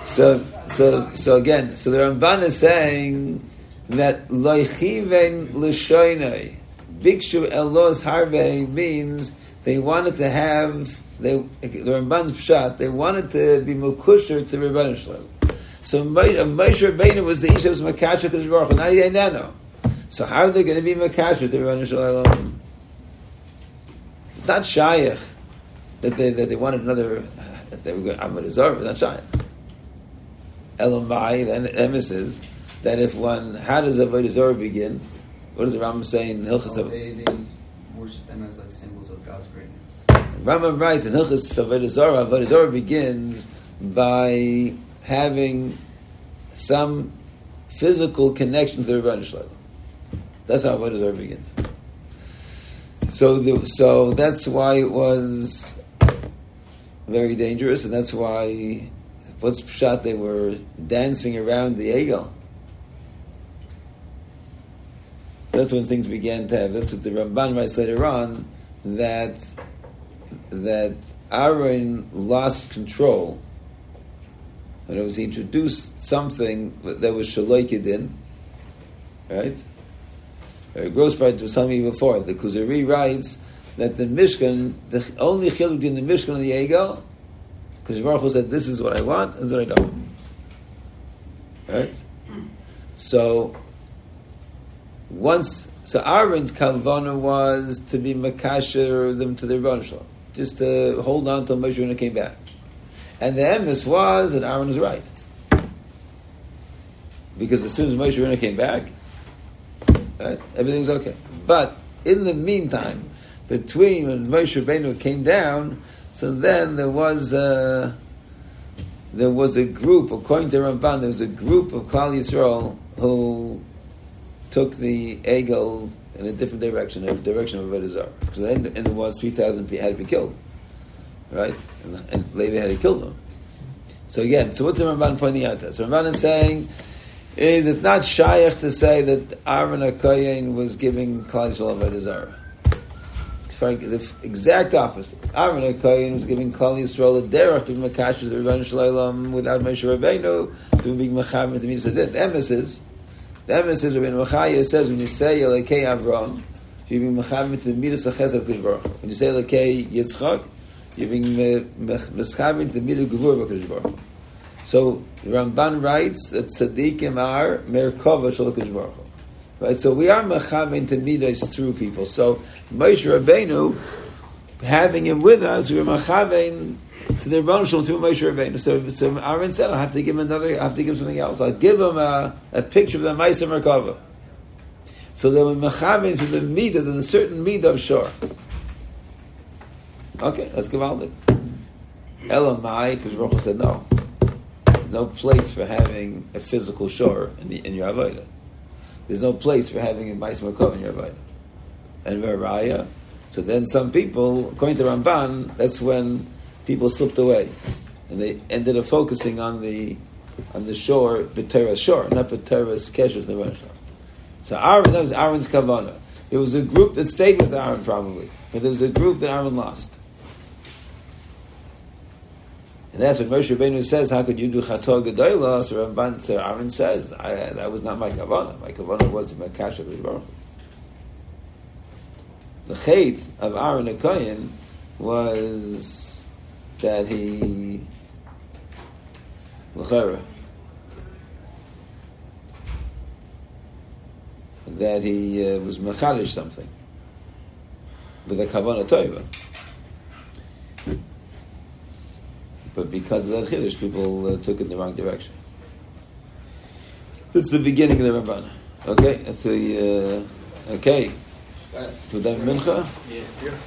so so so again, so the Ramban is saying that loichiven l'shoinei bikshu elos harve means they wanted to have they the Ramban's pshat they wanted to be mukusher to Rebbeinu Shalom. So Moshe Rabbeinu was the Isha was Makasha to Baruch Now you know. So how are they going to be Makasha to Rebbeinu Shalom? It's not Shaykh that they that they wanted another that they were going to Avodah It's not Shaykh. Elamai, then emissaries, that if one, how does Avodah Zarah begin? What does the Rambam say in Hilchas? Oh, they, they worship them as like symbols of God's greatness. Rambam writes in Hilchas Avodah Zarah, Avodah Zarah begins by having some physical connection to the Rebbeinu Shalom. That's how Avodah Zarah begins. So, the, so that's why it was very dangerous, and that's why what's pshat? They were dancing around the Egel. That's when things began to have. That's what the Ramban writes later on that that Aaron lost control. When it was he introduced something that was shaloikidin, right? Uh, Grossbright was telling me before. The Kuzari writes that the Mishkan, the only chiluk between the Mishkan and the Egel, because Baruch Hu said, "This is what I want, and what I don't." Right. So once, so Aaron's kalvana was to be makasher them to the Rebbeinu just to hold on till Moshe came back, and the emes was that Aaron was right, because as soon as Moshe came back, right, everything's okay. But in the meantime, between when Moshe Rabbeinu came down, so then there was a, there was a group, according to Ramban, there was a group of Klal Yisrael who took the Egel in a different direction, a direction of Avodah Zarah. So then, and there was 3,000 people had to be killed. Right? And, and Levi had to kill them. So again, so what's the Ramban pointing out there? So Ramban is saying, is it's not shaykh to say that Aaron HaKoyen was giving Klal Yisrael Avodah Zarah. The exact opposite. Aaron HaKoyen was giving Klal Yisrael a derech to be Makash to the Rebbeinu Shalom without Moshe Rabbeinu to be Mechavim to be so the emes the emes is Rabbeinu Machaya says when you say Yelekei Avram, you be Mechavim to the Midas HaChesed Kodesh When you say Yelekei Yitzchak, you be Mechavim to the Midas Gevur Kodesh Baruch So Ramban writes that Tzaddikim are Merkova Shal Kodesh Baruch Right, so we are mechamin to midas through people. So Moshe Rabbeinu, having him with us, we're mechamin to the Rebbeinu Shalom through Moshe Rabbeinu. So, so Aaron said, "I'll have to give him another. I have to give him something else. I'll give him a, a picture of the Ma'aser Merkava." So they were mechamin to the midah. There's a certain midah of shore. Okay, let's give it. Elamai, because Baruch said no. There's no place for having a physical shore in, the, in your avodah. There's no place for having a mais makov in your avodah. And veraya. So then some people, according to Ramban, that's when people slipped away, and they ended up focusing on the on the shore, B'teras shore, not B'teras keshes the So Aaron, that was Aaron's kavanah. There was a group that stayed with Aaron probably, but there was a group that Aaron lost. And that's what Moshe Rabbeinu says, how could you do Chator Gedoyla? So Ramban, so Aaron says, that was not my kavanah. My kavanah was my Baruch. The chait of Aaron Akoyan was that he l'chera, that he uh, was mechadish something with a kavanah toiva. But because of that chiddush, people uh, took it in the wrong direction. That's the beginning of the Ramban. Okay, that's the uh, okay. To that mincha. Yeah. Yeah.